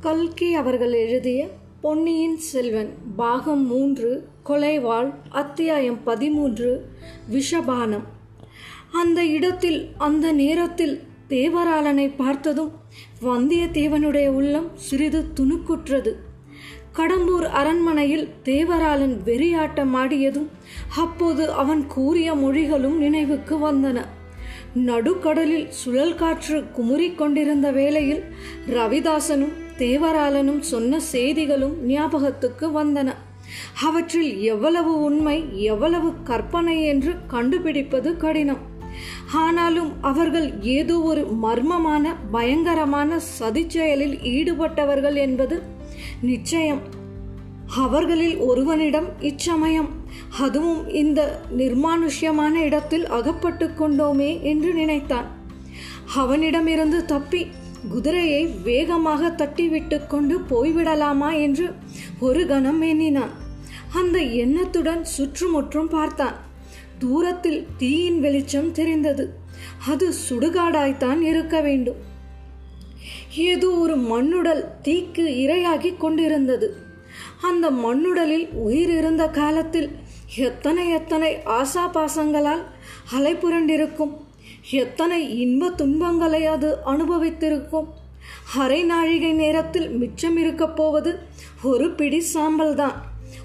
கல்கி அவர்கள் எழுதிய பொன்னியின் செல்வன் பாகம் மூன்று கொலைவாள் அத்தியாயம் பதிமூன்று விஷபானம். அந்த இடத்தில் அந்த நேரத்தில் தேவராளனை பார்த்ததும் வந்தியத்தேவனுடைய உள்ளம் சிறிது துணுக்குற்றது. கடம்பூர் அரண்மனையில் தேவராளன் வெறியாட்டம் ஆடியதும் அப்போது அவன் கூறிய மொழிகளும் நினைவுக்கு வந்தன. நடுக்கடலில் சுழல் காற்று குமுறிக் கொண்டிருந்த வேளையில் ரவிதாசனும் தேவராளனும் சொன்ன செய்திகளும் ஞாபகத்துக்கு வந்தன. அவற்றில் எவ்வளவு உண்மை எவ்வளவு கற்பனை என்று கண்டுபிடிப்பது கடினம். ஆனாலும் அவர்கள் ஏதோ ஒரு மர்மமான பயங்கரமான சதிச்செயலில் ஈடுபட்டவர்கள் என்பது நிச்சயம். அவர்களில் ஒருவனிடம் இச்சமயம். அதுவும் இந்த நிர்மானுஷ்யமான இடத்தில் அகப்பட்டு கொண்டோமே என்று நினைத்தான். அவனிடமிருந்து தப்பி குதிரையை வேகமாக தட்டிவிட்டு கொண்டு போய்விடலாமா என்று ஒரு கணம் எண்ணினான். அந்த எண்ணத்துடன் சுற்றுமுற்றும் பார்த்தான். தூரத்தில் தீயின் வெளிச்சம் தெரிந்தது. அது சுடுகாடாய்த்தான் இருக்க வேண்டும். ஏதோ ஒரு மண்ணுடல் தீக்கு இரையாகி கொண்டிருந்தது. அந்த மண்ணுடலில் உயிர் இருந்த காலத்தில் எத்தனை எத்தனை ஆசாபாசங்களால் அலைப்புரண்டிருக்கும் எத்தனை இன்ப துன்பங்களை அது அனுபவித்திருக்கும்? அரை நாழிகை நேரத்தில் மிச்சம் இருக்கப் போவது ஒரு பிடி சாம்பல் தான்.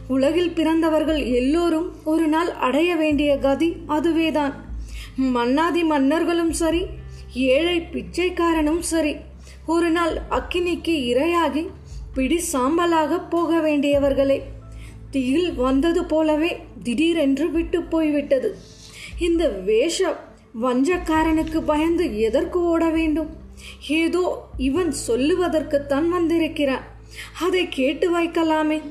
உலகில் பிறந்தவர்கள் எல்லோரும் ஒரு நாள் அடைய வேண்டிய கதி அதுவேதான். மன்னாதி மன்னர்களும் சரி ஏழை பிச்சைக்காரனும் சரி ஒரு நாள் அக்கினிக்கு இரையாகி பிடி சாம்பலாக போக வேண்டியவர்களே. தீயில் வந்தது போலவே திடீரென்று விட்டு போய்விட்டது. இந்த வேஷ வஞ்சக்காரனுக்கு பயந்து எதற்கு ஓட வேண்டும்? ஏதோ இவன் சொல்லுவதற்குத்தான் வந்திருக்கிறான். அதை கேட்டு வைக்கலாமே.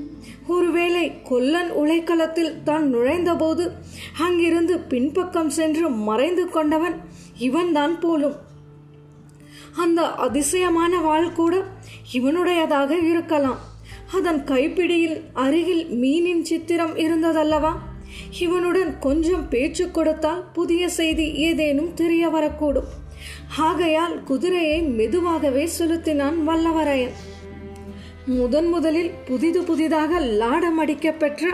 ஒருவேளை கொல்லன் உலைக்களத்தில் தான் நுழைந்தபோது அங்கிருந்து பின்பக்கம் சென்று மறைந்து கொண்டவன் இவன்தான் போலும். அந்த அதிசயமான வாள் கூட இவனுடையதாக இருக்கலாம். அதன் கைப்பிடியில் அருகில் மீனின் சித்திரம் இருந்ததல்லவா? இவனுடன் கொஞ்சம் பேச்சு கொடுத்தால் புதிய செய்தி ஏதேனும் தெரிய வரக்கூடும். ஆகையால் குதிரையை மெதுவாகவே செலுத்தினான் வல்லவரையன். முதன் முதலில் புதிது புதிதாக லாடம் அடிக்கப்பெற்ற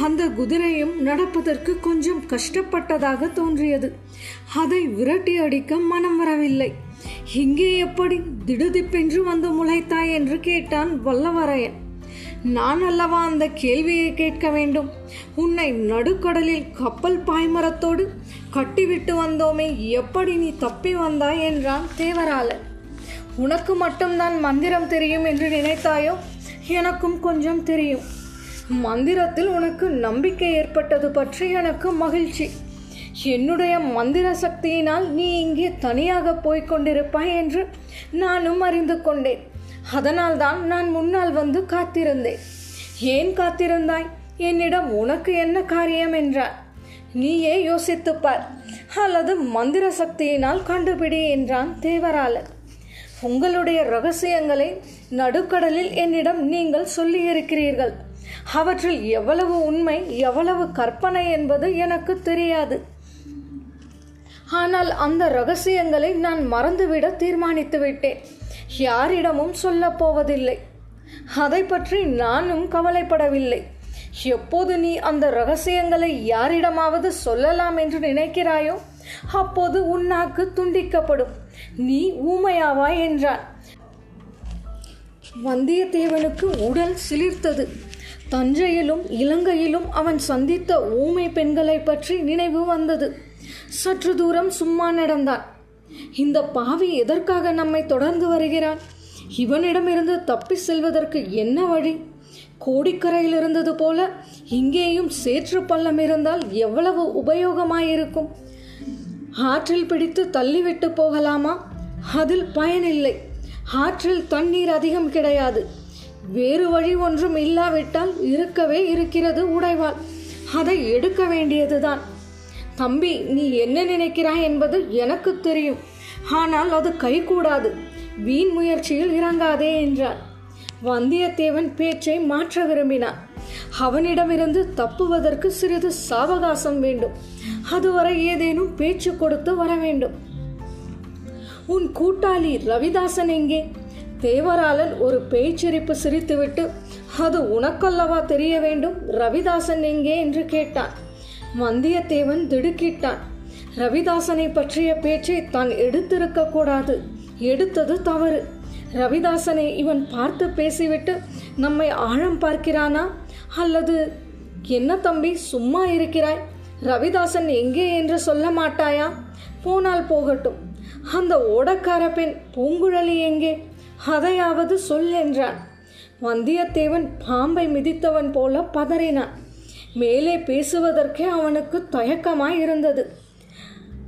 அந்த குதிரையும் நடப்பதற்கு கொஞ்சம் கஷ்டப்பட்டதாக தோன்றியது. அதை விரட்டி அடிக்க மனம் வரவில்லை. இங்கே எப்படி திடுதிப்பென்று வந்து முளைத்தாய் என்று கேட்டான் வல்லவரையன். நான் அல்லவா அந்த கேள்வியை கேட்க வேண்டும்? உன்னை நடுக்கடலில் கப்பல் பாய்மரத்தோடு கட்டிவிட்டு வந்தோமே எப்படி நீ தப்பி வந்தாய் என்றான் தேவராளன். உனக்கு மட்டும்தான் மந்திரம் தெரியும் என்று நினைத்தாயோ? எனக்கும் கொஞ்சம் தெரியும். மந்திரத்தில் உனக்கு நம்பிக்கை ஏற்பட்டது பற்றி எனக்கு மகிழ்ச்சி. என்னுடைய மந்திர சக்தியினால் நீ இங்கே தனியாக போய்க் கொண்டிருப்பாய் என்று நானும் அறிந்து கொண்டேன். அதனால்தான் நான் முன்னால் வந்து காத்திருந்தேன். ஏன் காத்திருந்தாய்? என்னிடம் உனக்கு என்ன காரியம் என்றார். நீயே யோசித்துப்பார் அல்லது மந்திர சக்தியினால் கண்டுபிடி என்றான் தேவராளன் உங்களுடைய ரகசியங்களை நடுக்கடலில் என்னிடம் நீங்கள் சொல்லியிருக்கிறீர்கள். அவற்றில் எவ்வளவு உண்மை எவ்வளவு கற்பனை என்பது எனக்கு தெரியாது. ஆனால் அந்த ரகசியங்களை நான் மறந்துவிட தீர்மானித்து விட்டேன் யாரிடமும் சொல்லப் போவதில்லை. அதை பற்றி நானும் கவலைப்படவில்லை. எப்போது நீ அந்த ரகசியங்களை யாரிடமாவது சொல்லலாம் என்று நினைக்கிறாயோ அப்போது உன்னாக்கு துண்டிக்கப்படும். நீ ஊமையாவாய் என்றான். வந்தியத்தேவனுக்கு உடல் சிலிர்த்தது. தஞ்சையிலும் இலங்கையிலும் அவன் சந்தித்த ஊமை பெண்களை பற்றி நினைவு வந்தது. சற்று தூரம் சும்மா நடந்தான். இந்த பாவி எதற்காக நம்மை தொடர்ந்து வருகிறான்? இவனிடமிருந்து தப்பி செல்வதற்கு என்ன வழி? கோடிக்கரையில் இருந்தது போல இங்கேயும் சேற்று பள்ளம் இருந்தால் எவ்வளவு உபயோகமாயிருக்கும்? ஆற்றில் பிடித்து தள்ளிவிட்டு போகலாமா? அதில் பயனில்லை. ஆற்றில் தண்ணீர் அதிகம் கிடையாது. வேறு வழி ஒன்றும் இல்லாவிட்டால் இருக்கவே இருக்கிறது உடைவாள். அதை எடுக்க வேண்டியதுதான். தம்பி நீ என்ன நினைக்கிறாய் என்பது எனக்கு தெரியும். ஆனால் அது கைகூடாது. வீண் முயற்சியில் இறங்காதே என்றார் வந்தியத்தேவன் பேச்சை மாற்ற விரும்பினான். அவனிடமிருந்து தப்புவதற்கு சிறிது சாவகாசம் வேண்டும். அதுவரை ஏதேனும் பேச்சு கொடுத்து வர வேண்டும். உன் கூட்டாளி ரவிதாசன் எங்கே? தேவராளன் ஒரு பேய்ச்சிரிப்பு சிரித்துவிட்டு அது உனக்கல்லவா தெரிய வேண்டும்? ரவிதாசன் எங்கே? என்று கேட்டான். வந்தியத்தேவன் திடுக்கிட்டான். ரவிதாசனை பற்றிய பேச்சை தான் எடுத்திருக்க கூடாது. எடுத்தது தவறு. ரவிதாசனை இவன் பார்த்து பேசிவிட்டு நம்மை ஆழம் பார்க்கிறானா? அல்லது என்ன தம்பி சும்மா இருக்கிறாய்? ரவிதாசன் எங்கே என்று சொல்ல மாட்டாயா? போனால் போகட்டும். அந்த ஓடக்கார பெண் பூங்குழலி எங்கே? அதையாவது சொல் என்றான். வந்தியத்தேவன் பாம்பை மிதித்தவன் போல பதறினான். மேலே பேசுவதற்கே அவனுக்கு தயக்கமாய் இருந்தது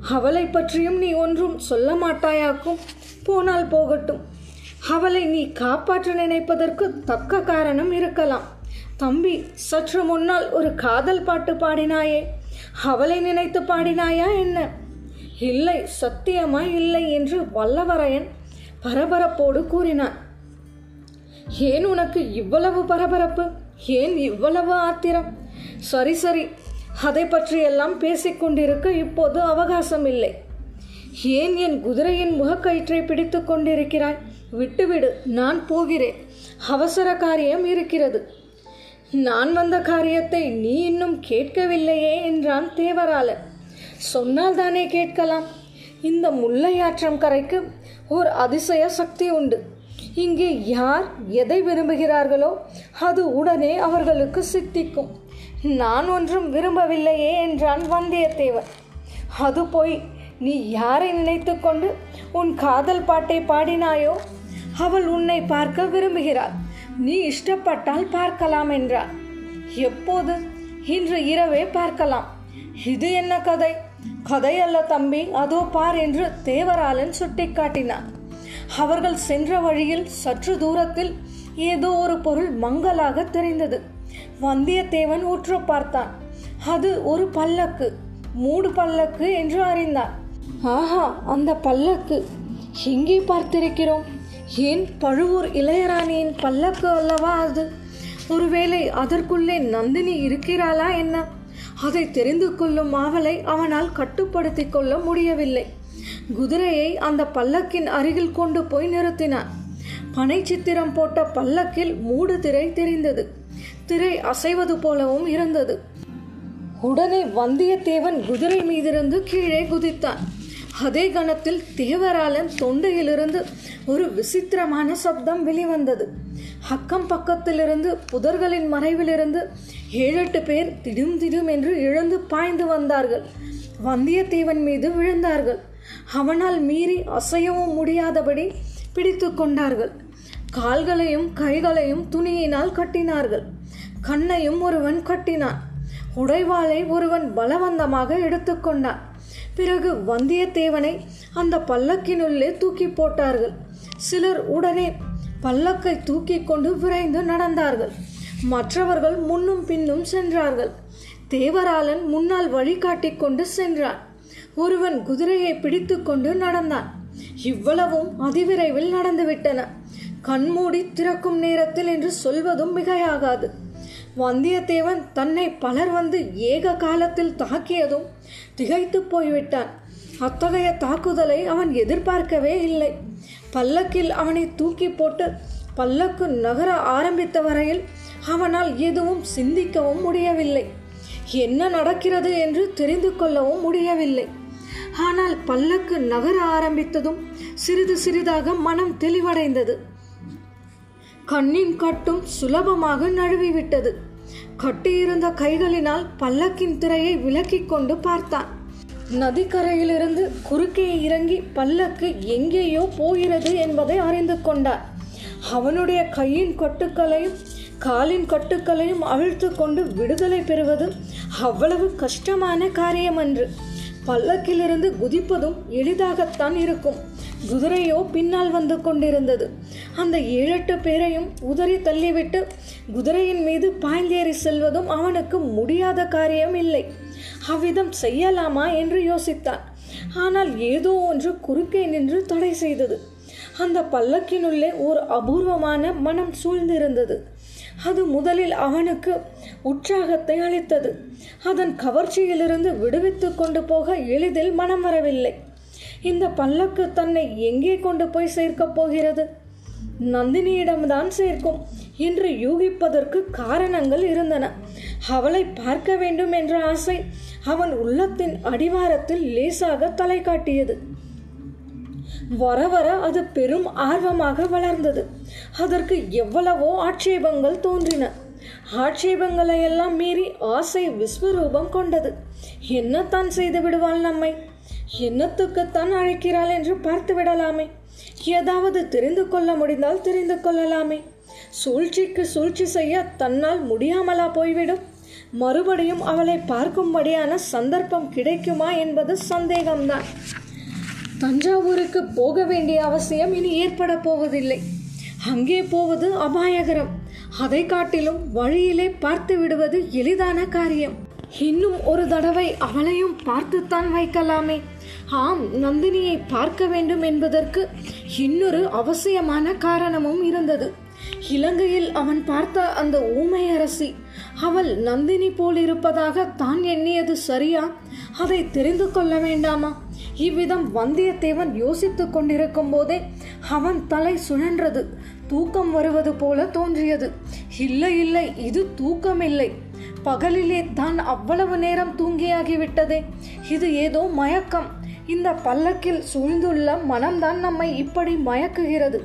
அவளை பற்றியும் நீ ஒன்றும் சொல்ல மாட்டாயாக்கும். போனால் போகட்டும். அவளை நீ காப்பாற்ற நினைப்பதற்கு தக்க காரணம் இருக்கலாம். தம்பி சற்று முன்னால் ஒரு காதல் பாட்டு பாடினாயே. அவளை நினைத்து பாடினாயா என்ன? இல்லை சத்தியமாய் இல்லை என்று வல்லவரையன் பரபரப்போடு கூறினான். ஏன் உனக்கு இவ்வளவு பரபரப்பு? ஏன் இவ்வளவு ஆத்திரம்? சரி சரி. அதை பற்றியெல்லாம் பேசிக்கொண்டிருக்க இப்போது அவகாசம் இல்லை ஏன் என் குதிரையின் முகக்கயிற்றை பிடித்து கொண்டிருக்கிறாய்? விட்டுவிடு நான் போகிறேன். அவசர காரியம் இருக்கிறது. நான் வந்த காரியத்தை நீ இன்னும் கேட்கவில்லையே என்றான் தேவராளன் சொன்னால் தானே கேட்கலாம். இந்த முல்லையாற்றம் கரைக்கு ஓர் அதிசய சக்தி உண்டு. இங்கே யார் எதை விரும்புகிறார்களோ அது உடனே அவர்களுக்கு சித்திக்கும். நான் ஒன்றும் விரும்பவில்லையே என்றான் வந்தியத்தேவன். அது போய் நீ யாரை நினைத்து கொண்டு உன் காதல் பாட்டை பாடினாயோ? அவள் உன்னை பார்க்க விரும்புகிறாள். நீ இஷ்டப்பட்டால் பார்க்கலாம் என்றார் எப்போது? இன்று இரவே பார்க்கலாம். இது என்ன கதை? கதை அல்ல தம்பி அதோ பார் என்று தேவராளன் சுட்டிக்காட்டினான். அவர்கள் சென்ற வழியில் சற்று தூரத்தில் ஏதோ ஒரு பொருள் மங்கலாக தெரிந்தது. வந்தியத்தேவன் உற்று பார்த்தான். அது ஒரு பல்லக்கு மூடு பல்லக்கு என்று அறிந்தான். ஆஹா அந்த பல்லக்கு. எங்கே பார்த்திருக்கிறோம்? ஏன் பழுவூர் இளையராணியின் பல்லக்கு அல்லவா அது? ஒருவேளை அதற்குள்ளே நந்தினி இருக்கிறாளா என்ன? அதை தெரிந்து கொள்ளும் ஆவலை அவனால் கட்டுப்படுத்தி கொள்ள முடியவில்லை. குதிரையை அந்த பல்லக்கின் அருகில் கொண்டு போய் நிறுத்தினான். பனை சித்திரம் போட்ட பல்லக்கில் மூடு திரை தெரிந்தது. திரை அசைவது போலவும் இருந்தது. உடனே வந்தியத்தேவன் குதிரை மீதிருந்து கீழே குதித்தான். அதே கணத்தில் தேவராளன் தொண்டையிலிருந்து ஒரு விசித்திரமான சப்தம் வெளிவந்தது. அக்கம் பக்கத்திலிருந்து புதர்களின் மறைவிலிருந்து ஏழெட்டு பேர் திடும் திடும் என்று இழந்து பாய்ந்து வந்தார்கள். வந்தியத்தேவன் மீது விழுந்தார்கள். அவனால் மீறி அசையவும் முடியாதபடி பிடித்து கொண்டார்கள். கால்களையும் கைகளையும் துணியினால் கட்டினார்கள். கண்ணையும் ஒருவன் கட்டினான். உடைவாளை ஒருவன் பலவந்தமாக எடுத்துக்கொண்டான் பிறகு வந்தியத்தேவனை அந்த பல்லக்கினுள்ளே தூக்கி போட்டார்கள். சிலர் உடனே பல்லக்கை தூக்கி கொண்டு விரைந்து நடந்தார்கள். மற்றவர்கள் முன்னும் பின்னும் சென்றார்கள். தேவராளன் முன்னால் வழிகாட்டி கொண்டு சென்றான். ஒருவன் குதிரையை பிடித்து கொண்டு நடந்தான். இவ்வளவும் அதிவிரைவில் நடந்துவிட்டன. கண்மூடி திறக்கும் நேரத்தில் என்று சொல்வதும் மிகையாகாது. வந்தியத்தேவன் தன்னை பலர் வந்து ஏக காலத்தில் தாக்கியதும் திகைத்து போய்விட்டான். அத்தகைய தாக்குதலை அவன் எதிர்பார்க்கவே இல்லை. பல்லக்கில் அவனை தூக்கி போட்டு பல்லக்கு நகர ஆரம்பித்த வரையில் அவனால் எதுவும் சிந்திக்கவும் முடியவில்லை. என்ன நடக்கிறது என்று தெரிந்து கொள்ளவும் முடியவில்லை. ஆனால் பல்லக்கு நகர ஆரம்பித்ததும் சிறிது சிறிதாக மனம் தெளிவடைந்தது. கண்ணின் கட்டும் சுலபமாக நழுவிவிட்டது. கட்டியிருந்த கைகளினால் பல்லக்கின் திரையை விலக்கிக் கொண்டு பார்த்தான். நதிக்கரையிலிருந்து குறுக்கே இறங்கி பல்லக்கு எங்கேயோ போகிறது என்பதை அறிந்து கொண்டார். அவனுடைய கையின் கட்டுக்களையும் காலின் கட்டுக்களையும் அழுத்து கொண்டு விடுதலை பெறுவது அவ்வளவு கஷ்டமான காரியம் அன்று பல்லக்கிலிருந்து குதிப்பதும் எளிதாகத்தான் இருக்கும். குதிரையோ பின்னால் வந்து கொண்டிருந்தது. அந்த ஏழெட்டு பேரையும் உதறி தள்ளிவிட்டு குதிரையின் மீது பாய்ந்தேறி செல்வதும் அவனுக்கு முடியாத காரியம் இல்லை. அவ்விதம் செய்யலாமா என்று யோசித்தான். ஆனால் ஏதோ ஒன்று குறுக்கே நின்று தடை செய்தது. அந்த பல்லக்கினுள்ளே ஒரு அபூர்வமான மனம் சூழ்ந்திருந்தது. அது முதலில் அவனுக்கு உற்சாகத்தை அளித்தது. அதன் கவர்ச்சியிலிருந்து விடுவித்து கொண்டு போக எளிதில் மனம் வரவில்லை. இந்த பல்லக்கு தன்னை எங்கே கொண்டு போய் சேர்க்கப் போகிறது? நந்தினியிடம்தான் சேர்க்கும். என்று யூகிப்பதற்கு காரணங்கள் இருந்தன. அவளை பார்க்க வேண்டும் என்ற ஆசை அவன் உள்ளத்தின் அடிவாரத்தில் லேசாக தலை காட்டியது. வர வர அது பெரும் ஆர்வமாக வளர்ந்தது. அதற்கு எவ்வளவோ ஆட்சேபங்கள் தோன்றின. ஆட்சேபங்களை எல்லாம் மீறி ஆசை விஸ்வரூபம் கொண்டது. என்னத்தான் செய்து விடுவாள் நம்மை? என்னத்துக்குத்தான் அழைக்கிறாள் என்று பார்த்து விடலாமே ஏதாவது தெரிந்து கொள்ள முடிந்தால் தெரிந்து கொள்ளலாமே. சூழ்ச்சிக்கு சூழ்ச்சி செய்ய தன்னால் முடியாமலா போய்விடும். மறுபடியும் அவளை பார்க்கும்படியான சந்தர்ப்பம் கிடைக்குமா என்பது சந்தேகம்தான். தஞ்சாவூருக்கு போக வேண்டிய அவசியம் இனி ஏற்பட போவதில்லை. அங்கே போவது அபாயகரம். அதை காட்டிலும் வழியிலே பார்த்து விடுவது எளிதான காரியம். இன்னும் ஒரு தடவை அவளையும் பார்த்துத்தான் வைக்கலாமே. ஆம் நந்தினியை பார்க்க வேண்டும் என்பதற்கு இன்னொரு அவசியமான காரணமும் இருந்தது. இலங்கையில் அவன் பார்த்த அந்த ஊமை அரசி அவள் நந்தினி போல் இருப்பதாக தான் எண்ணியது சரியா? அதை தெரிந்து கொள்ள வேண்டாமா? இவ்விதம் வந்தியத்தேவன் யோசித்துக் கொண்டிருக்கும் போதே அவன் தலை சுழன்றது தூக்கம் வருவது போல தோன்றியது. இல்லை இல்லை இது தூக்கமில்லை. பகலிலே தான் அவ்வளவு நேரம் தூங்கியாகிவிட்டதே. இது ஏதோ மயக்கம். இந்த பல்லக்கில் சூழ்ந்துள்ள மனம்தான் நம்மை இப்படி மயக்குகிறது.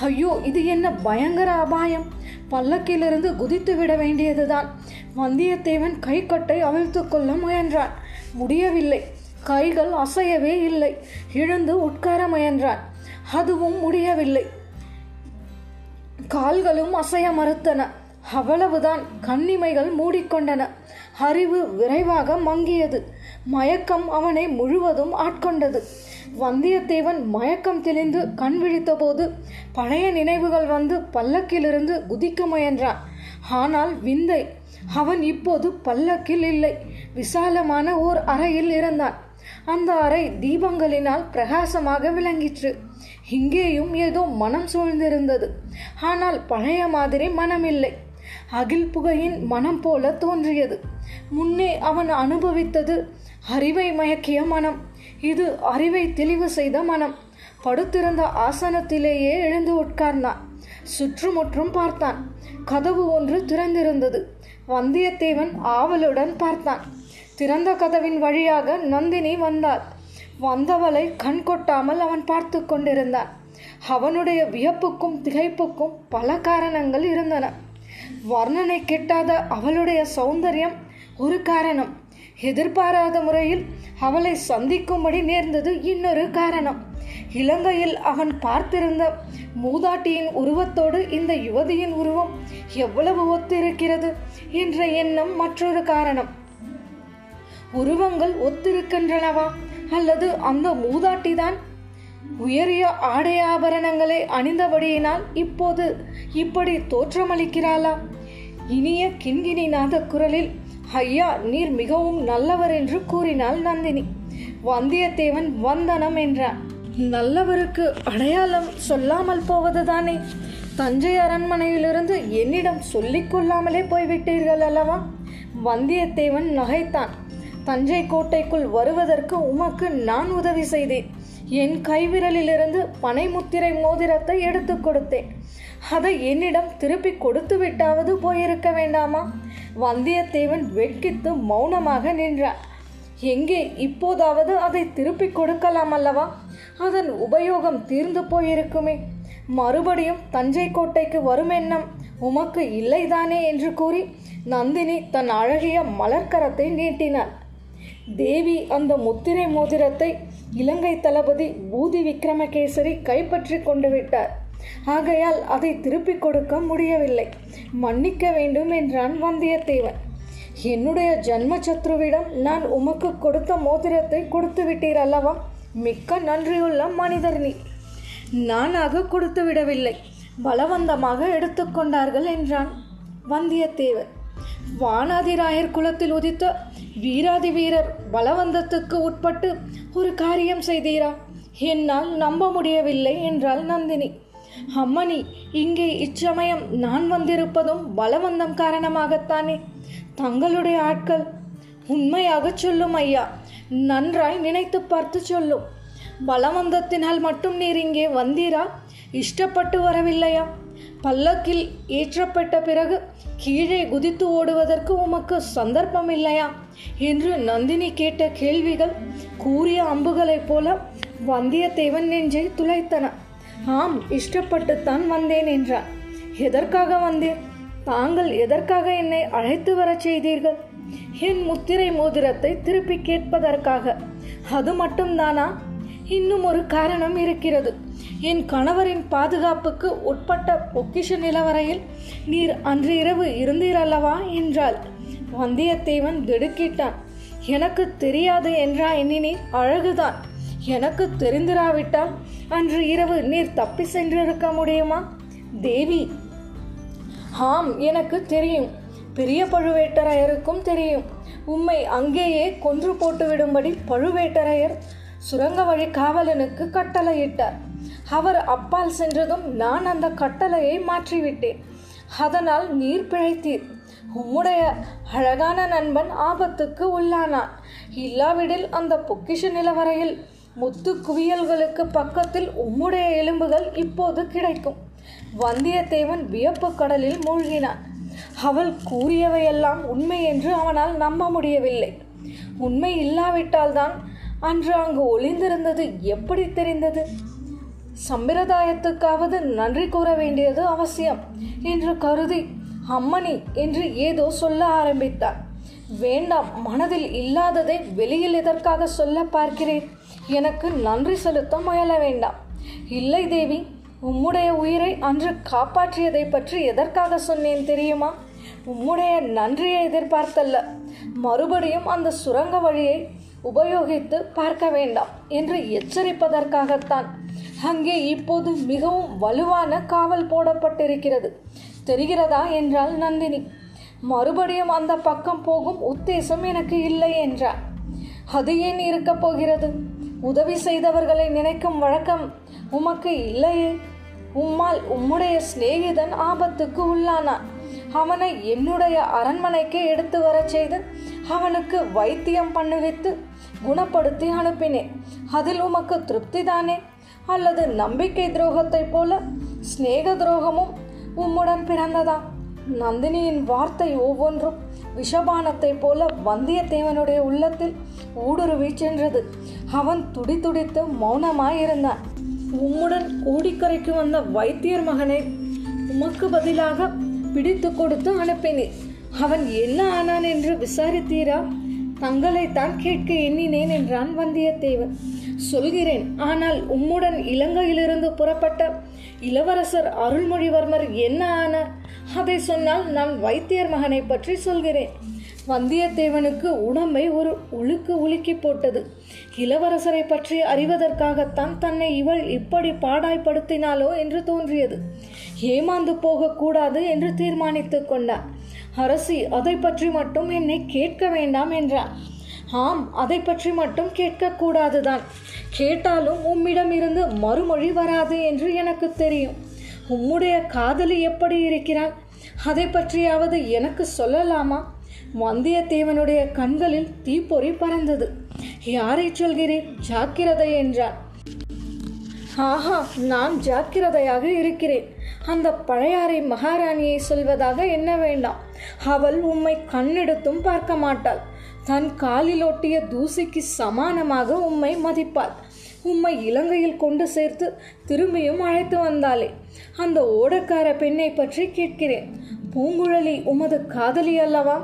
ஐயோ இது என்ன பயங்கர அபாயம். பல்லக்கிலிருந்து குதித்து விட வேண்டியதுதான். வந்தியத்தேவன் கைக்கட்டை அவிழ்த்து கொள்ள முயன்றான். முடியவில்லை. கைகள் அசையவே இல்லை. எழுந்து உட்கார முயன்றான். அதுவும் முடியவில்லை. கால்களும் அசைய மறுத்தன. அவ்வளவுதான். கண்ணிமைகள் மூடிக்கொண்டன. அறிவு விரைவாக மங்கியது. மயக்கம் அவனை முழுவதும் ஆட்கொண்டது. வந்தியத்தேவன் மயக்கம் தெளிந்து கண் விழித்தபோது பழைய நினைவுகள் வந்து பல்லக்கிலிருந்து குதிக்க முயன்றான். ஆனால் விந்தை அவன் இப்போது பல்லக்கில் இல்லை. விசாலமான ஓர் அறையில் இருந்தான். அந்த அறை தீபங்களினால் பிரகாசமாக விளங்கிற்று. இங்கேயும் ஏதோ மனம் சூழ்ந்திருந்தது. ஆனால் பழைய மாதிரி மனமில்லை. அகில் புகையின் மனம் போல தோன்றியது. முன்னே அவன் அனுபவித்தது அறிவை மயக்கிய மனம். இது அறிவை தெளிவு செய்த மனம். படுத்திருந்த ஆசனத்திலேயே எழுந்து உட்கார்ந்தான். சுற்றுமுற்றும் பார்த்தான். கதவு ஒன்று திறந்திருந்தது. வந்தியத்தேவன் ஆவலுடன் பார்த்தான். திறந்த கதவின் வழியாக நந்தினி வந்தாள். வந்தவளை கண் கொட்டாமல் அவன் பார்த்து கொண்டிருந்தான். அவனுடைய வியப்புக்கும் திகைப்புக்கும் பல காரணங்கள் இருந்தன. வர்ணனை கிட்டாத அவளுடைய சௌந்தரியம் ஒரு காரணம். எதிர்பாராத முறையில் அவளை சந்திக்கும்படி நேர்ந்தது இன்னொரு காரணம். இலங்கையில் அவன் பார்த்திருந்த மூதாட்டியின் உருவத்தோடு இந்த யுவதியின் உருவம் எவ்வளவு ஒத்திருக்கிறது என்ற எண்ணம் மற்றொரு காரணம். உருவங்கள் ஒத்திருக்கின்றனவா? அல்லது அந்த மூதாட்டி தான் உயரிய ஆடை ஆபரணங்களை அணிந்தபடியினால் இப்போது இப்படி தோற்றமளிக்கிறாளா? இனிய கிண்கிணி நாத குரலில் ஐயா நீர் மிகவும் நல்லவர் என்று கூறினாள் நந்தினி. வந்தியத்தேவன் வந்தனம் என்றான். நல்லவருக்கு அடையாளம் சொல்லாமல் போவதுதானே? தஞ்சை அரண்மனையிலிருந்து என்னிடம் சொல்லிக் கொள்ளாமலே போய்விட்டீர்கள் அல்லவா? வந்தியத்தேவன் நகைத்தான். தஞ்சை கோட்டைக்குள் வருவதற்கு உமக்கு நான் உதவி செய்தேன். என் கைவிரலிலிருந்து பனைமுத்திரை மோதிரத்தை எடுத்து கொடுத்தேன். அதை என்னிடம் திருப்பி கொடுத்து விட்டாவது போயிருக்க வேண்டாமா? வந்தியத்தேவன் வெட்கித்து மௌனமாக நின்றான் எங்கே இப்போதாவது அதை திருப்பி கொடுக்கலாம் அல்லவா? அதன் உபயோகம் தீர்ந்து போயிருக்குமே. மறுபடியும் தஞ்சை கோட்டைக்கு வரும் எண்ணம் உமக்கு இல்லைதானே என்று கூறி நந்தினி தன் அழகிய மலர்க்கரத்தை நீட்டினாள். தேவி அந்த முத்திரை மோதிரத்தை இலங்கை தளபதி பூதி விக்ரமகேசரி கைப்பற்றி கொண்டு விட்டார். ஆகையால் அதை திருப்பிக் கொடுக்க முடியவில்லை. மன்னிக்க வேண்டும் என்றான் வந்தியத்தேவன். என்னுடைய ஜன்ம சத்ருவிடம் நான் உமக்கு கொடுத்த மோதிரத்தை கொடுத்து விட்டீர் அல்லவா? மிக்க நன்றியுள்ள மனிதர் நீ. நானாக கொடுத்து விடவில்லை. பலவந்தமாக எடுத்துக்கொண்டார்கள் என்றான் வந்தியத்தேவன். வானாதிராயர் குலத்தில் உதித்த வீராதி வீரர் பலவந்தத்துக்கு உட்பட்டு ஒரு காரியம் செய்தீரா? என்னால் நம்ப முடியவில்லை என்றாள் நந்தினி. அம்மணி இங்கே இச்சமயம் நான் வந்திருப்பதும் பலவந்தம் காரணமாகத்தானே. தங்களுடைய ஆட்கள் உண்மையாகச் சொல்லும் ஐயா நன்றாய் நினைத்து பார்த்து சொல்லும். பலவந்தத்தினால் மட்டும் நீர் இங்கே வந்தீரா? இஷ்டப்பட்டு வரவில்லையா? பல்லக்கில் ஏற்றப்பட்ட பிறகு கீழே குதித்து ஓடுவதற்கு உமக்கு சந்தர்ப்பம் இல்லையா என்று நந்தினி கேட்ட கேள்விகள் கூறிய அம்புகளைப் போல வந்தியத்தேவன் நெஞ்சை துளைத்தன. ஆம் இஷ்டப்பட்டுத்தான் வந்தேன் என்றான் எதற்காக வந்தேன்? தாங்கள் எதற்காக என்னை அழைத்து வரச் செய்தீர்கள்? என் முத்திரை மோதிரத்தை திருப்பி கேட்பதற்காக. அது மட்டும்தானா? இன்னும் ஒரு காரணம் இருக்கிறது. என் கணவரின் பாதுகாப்புக்கு உட்பட்ட பொக்கிஷ நிலவரையில் நீர் அன்று இரவு இருந்தீரல்லவா என்றாள். வந்தியத்தேவன் திடுக்கிட்டான். எனக்கு தெரியாது என்றா எண்ணினீர் அழகுதான். எனக்கு தெரிந்திராவிட்டால் அன்று இரவு நீர் தப்பி சென்றிருக்க முடியுமா? தேவி ஆம் எனக்கு தெரியும். பெரிய பழுவேட்டரையருக்கும் தெரியும். உம்மை அங்கேயே கொன்று போட்டுவிடும்படி பழுவேட்டரையர் சுரங்க வழி காவலனுக்கு கட்டளையிட்டார். அவர் அப்பால் சென்றதும் நான் அந்த கட்டளையை மாற்றிவிட்டேன். அதனால் நீர் பிழைத்தீர். உம்முடைய அழகான நண்பன் ஆபத்துக்கு உள்ளானான். இல்லாவிடில் அந்த பொக்கிஷ நிலவரையில் முத்து குவியல்களுக்கு பக்கத்தில் உம்முடைய எலும்புகள் இப்போது கிடைக்கும். வந்தியத்தேவன் வியப்பு கடலில் மூழ்கினான். அவள் கூறியவையெல்லாம் உண்மை என்று அவனால் நம்ப முடியவில்லை. உண்மை இல்லாவிட்டால்தான் அன்று அங்கு ஒளிந்திருந்தது எப்படி தெரிந்தது? சம்பிரதாயத்துக்காவது நன்றி கூற வேண்டியது அவசியம் என்று கருதி அம்மணி என்று ஏதோ சொல்ல ஆரம்பித்தார் வேண்டாம் மனதில் இல்லாததை வெளியில் எதற்காக சொல்ல பார்க்கிறேன்? எனக்கு நன்றி செலுத்த முயல வேண்டாம். இல்லை தேவி உம்முடைய உயிரை அன்று காப்பாற்றியதை பற்றி எதற்காக சொன்னேன் தெரியுமா? உம்முடைய நன்றியை எதிர்பார்த்தல்ல. மறுபடியும் அந்த சுரங்க வழியை உபயோகித்து பார்க்க வேண்டாம் என்று எச்சரிப்பதற்காகத்தான். அங்கே இப்போது மிகவும் வலுவான காவல் போடப்பட்டிருக்கிறது. தெரிகிறதா என்றாள் நந்தினி. மறுபடியும் அந்த பக்கம் போகும் உத்தேசம் எனக்கு இல்லை என்றார் அது ஏன் இருக்கப் போகிறது? உதவி செய்தவர்களை நினைக்கும் வழக்கம் உமக்கு இல்லையே? உம்மால் உம்முடைய சிநேகிதன் ஆபத்துக்கு உள்ளானான் அவனை என்னுடைய அரண்மனைக்கு எடுத்து வரச் செய்து அவனுக்கு வைத்தியம் பண்ணுவித்து குணப்படுத்தி அனுப்பினேன் அதில் உமக்கு திருப்தி தானே அல்லது நம்பிக்கை துரோகத்தை போல சிநேக துரோகமும் உம்முடன் பிறந்ததா? நந்தினியின் வார்த்தை ஒவ்வொன்றும் விஷபானத்தை போல வந்தியத்தேவனுடைய உள்ளத்தில் ஊடுருவி சென்றது. அவன் துடி துடித்து மௌனமாயிருந்தான். உம்முடன் கோடிக்கரைக்கு வந்த வைத்தியர் மகனை உமக்கு பதிலாக பிடித்து கொடுத்து அனுப்பினேன். அவன் என்ன ஆனான் என்று விசாரித்தீரா? தங்களைத்தான் கேட்க எண்ணினேன் என்றான் வந்தியத்தேவன். சொல்கிறேன். ஆனால் உம்முடன் இலங்கையிலிருந்து புறப்பட்ட இளவரசர் அருள்மொழிவர்மர் என்ன ஆனார் அதை சொன்னால் நான் வைத்தியர் மகனை பற்றி சொல்கிறேன். வந்தியத்தேவனுக்கு உடம்பை ஒரு உழுக்கு உலுக்கி போட்டது. இளவரசரை பற்றி அறிவதற்காகத்தான் தன்னை இவள் இப்படி பாடாய்படுத்தினாளோ என்று தோன்றியது. ஏமாந்து போகக்கூடாது என்று தீர்மானித்து கொண்டார். அரசி அதை பற்றி மட்டும் என்னை கேட்க வேண்டாம் என்றார். ஆம் அதை பற்றி மட்டும் கேட்கக்கூடாதுதான். கேட்டாலும் உம்மிடம் இருந்து மறுமொழி வராது என்று எனக்கு தெரியும். உம்முடைய காதலி எப்படி இருக்கிறாள்? அதை பற்றியாவது எனக்கு சொல்லலாமா? வந்தியத்தேவனுடைய கண்களில் தீப்பொறி பறந்தது. யாரை சொல்கிறேன்? ஜாக்கிரதை என்றார் ஆஹா நான் ஜாக்கிரதையாக இருக்கிறேன். அந்த பழையாறை மகாராணியை சொல்வதாக என்ன வேண்டாம். அவள் உம்மை கண்ணெடுத்தும் பார்க்க மாட்டாள். தன் காலில் ஒட்டிய தூசிக்கு சமானமாக உம்மை மதிப்பாள். உம்மை இலங்கையில் கொண்டு சேர்த்து திரும்பியும் அழைத்து வந்தாளே. அந்த ஓடக்கார பெண்ணை பற்றி கேட்கிறேன். பூங்குழலி உமது காதலி அல்லவா?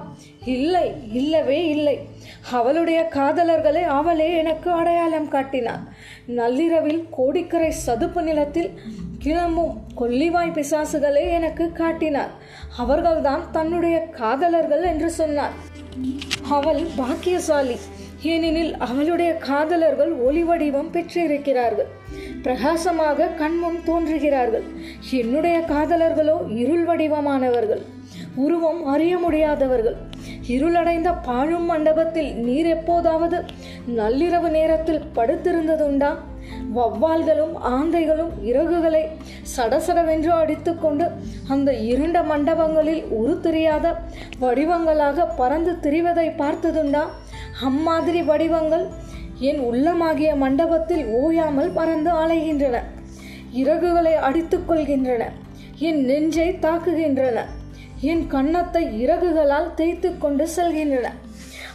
இல்லை இல்லவே இல்லை. அவளுடைய காதலர்களை அவளே எனக்கு அடையாளம் காட்டினார் நள்ளிரவில் கோடிக்கரை சதுப்பு நிலத்தில் கிளம்பும் கொல்லிவாய் பிசாசுகளை எனக்கு காட்டினார் அவர்கள்தான் தன்னுடைய காதலர்கள் என்று சொன்னார் அவள் பாக்கியசாலி. ஏனெனில் அவளுடைய காதலர்கள் ஒளி வடிவம் பெற்றிருக்கிறார்கள். பிரகாசமாக கண்முன் தோன்றுகிறார்கள். என்னுடைய காதலர்களோ இருள் வடிவமானவர்கள். உருவம் அறிய முடியாதவர்கள். இருளடைந்த பாழும் மண்டபத்தில் நீர் எப்போதாவது நள்ளிரவு நேரத்தில் படுத்திருந்ததுண்டா? வவ்வால்களும் ஆந்தைகளும் இறகுகளை சடசடவென்று அடித்துக்கொண்டு அந்த இருண்ட மண்டபங்களில் உரு தெரியாத வடிவங்களாக பறந்து திரிவதை பார்த்ததுண்டா? அம்மாதிரி வடிவங்கள் என் உள்ளமாகிய மண்டபத்தில் ஓயாமல் பறந்து அலைகின்றன இறகுகளை அடித்துக்கொள்கின்றன என் நெஞ்சை தாக்குகின்றன என் கன்னத்தை இறகுகளால் தேய்த்து கொண்டு செல்கின்றன.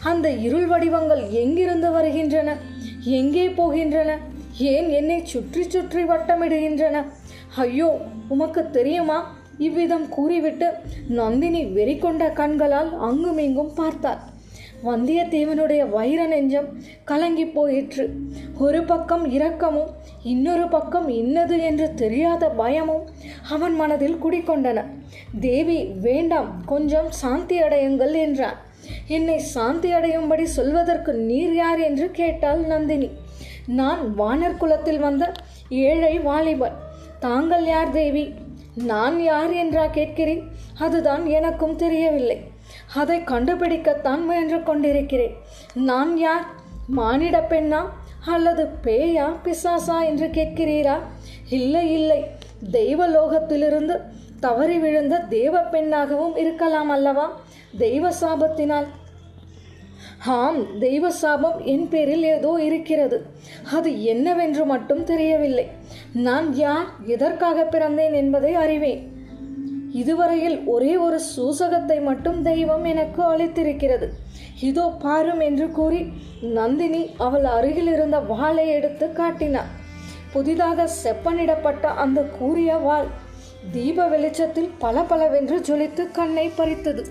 அந்த இருள் வடிவங்கள் எங்கிருந்து வருகின்றன? எங்கே போகின்றன? ஏன் என்னை சுற்றி சுற்றி வட்டமிடுகின்றன? ஐயோ உமக்கு தெரியுமா? இவ்விதம் கூறிவிட்டு நந்தினி வெறி கொண்ட கண்களால் அங்குமிங்கும் பார்த்தாள். வந்தியத்தேவனுடைய வைர நெஞ்சம் கலங்கி போயிற்று. ஒரு பக்கம் இரக்கமும் இன்னொரு பக்கம் இன்னது என்று தெரியாத பயமும் அவன் மனதில் குடிக்கொண்டன தேவி வேண்டாம் கொஞ்சம் சாந்தி அடையுங்கள் என்றான். என்னை சாந்தி அடையும்படி சொல்வதற்கு நீர் யார்? என்று கேட்டாள் நந்தினி. நான் வானர் குலத்தில் வந்த ஏழை வாலிபர். தாங்கள் யார் தேவி? நான் யார் என்றா கேட்கிறேன். அதுதான் எனக்கும் தெரியவில்லை. அதை கண்டுபிடிக்கத்தான் முயன்று கொண்டிருக்கிறேன். நான் யார்? மானிட பெண்ணா அல்லது பேயா பிசாசா என்று கேட்கிறீரா? இல்லை இல்லை. தெய்வ லோகத்திலிருந்து தவறி விழுந்த தேவ பெண்ணாகவும் இருக்கலாம் அல்லவா? தெய்வ சாபத்தினால் ஆம் தெய்வ சாபம் என் பேரில் ஏதோ இருக்கிறது. அது என்னவென்று மட்டும் தெரியவில்லை. நான் யார் எதற்காக பிறந்தேன் என்பதை அறிவேன். இதுவரையில் ஒரே ஒரு சூசகத்தை மட்டும் தெய்வம் எனக்கு அளித்திருக்கிறது. இதோ பாரும் என்று கூறி நந்தினி அவள் அருகில் இருந்த வாளை எடுத்து காட்டினார் புதிதாக செப்பனிடப்பட்ட அந்த கூறிய வாள் தீப வெளிச்சத்தில் பளபளவென்று ஜொலித்து கண்ணை பறித்தது.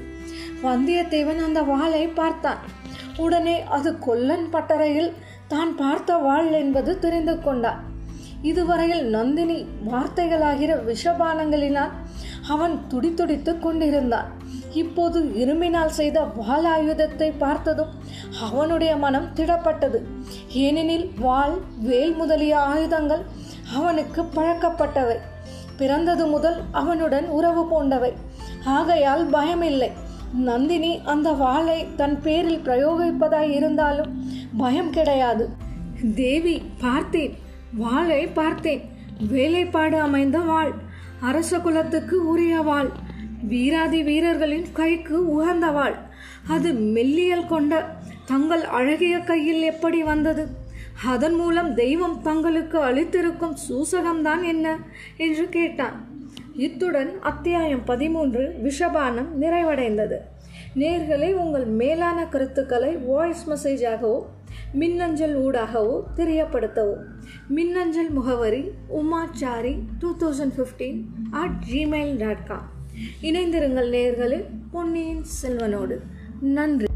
வந்தியத்தேவன் அந்த வாளை பார்த்தான். உடனே அது கொல்லன் பட்டறையில் தான் பார்த்த வாள் என்பது தெரிந்து கொண்டான். இதுவரையில் நந்தினி வார்த்தைகளாகிற விஷபானங்களினால் அவன் துடித்துடித்து கொண்டிருந்தான். இப்போது இரும்பினால் செய்த வாளாயுதத்தை பார்த்ததும் அவனுடைய மனம் திடப்பட்டது. ஏனெனில் வாள் வேல் முதலிய ஆயுதங்கள் அவனுக்கு பழக்கப்பட்டவை. பிறந்தது முதல் அவனுடன் உறவு பூண்டவை ஆகையால் பயமில்லை. நந்தினி அந்த வாளை தன் பேரில் பிரயோகிப்பதாய் இருந்தாலும் பயம் கிடையாது. தேவி பார்த்தேன். வாளை பார்த்தேன். வேலைப்பாடு அமைந்த வாள். அரச குலத்துக்கு உரிய வாள். வீராதி வீரர்களின் கைக்கு உகந்த வாள். அது மெல்லியல் கொண்ட தங்கள் அழகிய கையில் எப்படி வந்தது? அதன் மூலம் தெய்வம் தங்களுக்கு அளித்திருக்கும் சூசகம்தான் என்ன? என்று கேட்டான். இத்துடன் அத்தியாயம் பதிமூன்று விஷபானம் நிறைவடைந்தது. நேர்களை உங்கள் மேலான கருத்துக்களை வாய்ஸ் மெசேஜாகவோ மின்னஞ்சல் ஊடாகவோ தெரியப்படுத்தவும். மின்னஞ்சல் முகவரி Umachari two thousand fifteen at Gmail dot com இணைந்திருங்கள் நேர்களில் பொன்னியின் செல்வனோடு. நன்றி.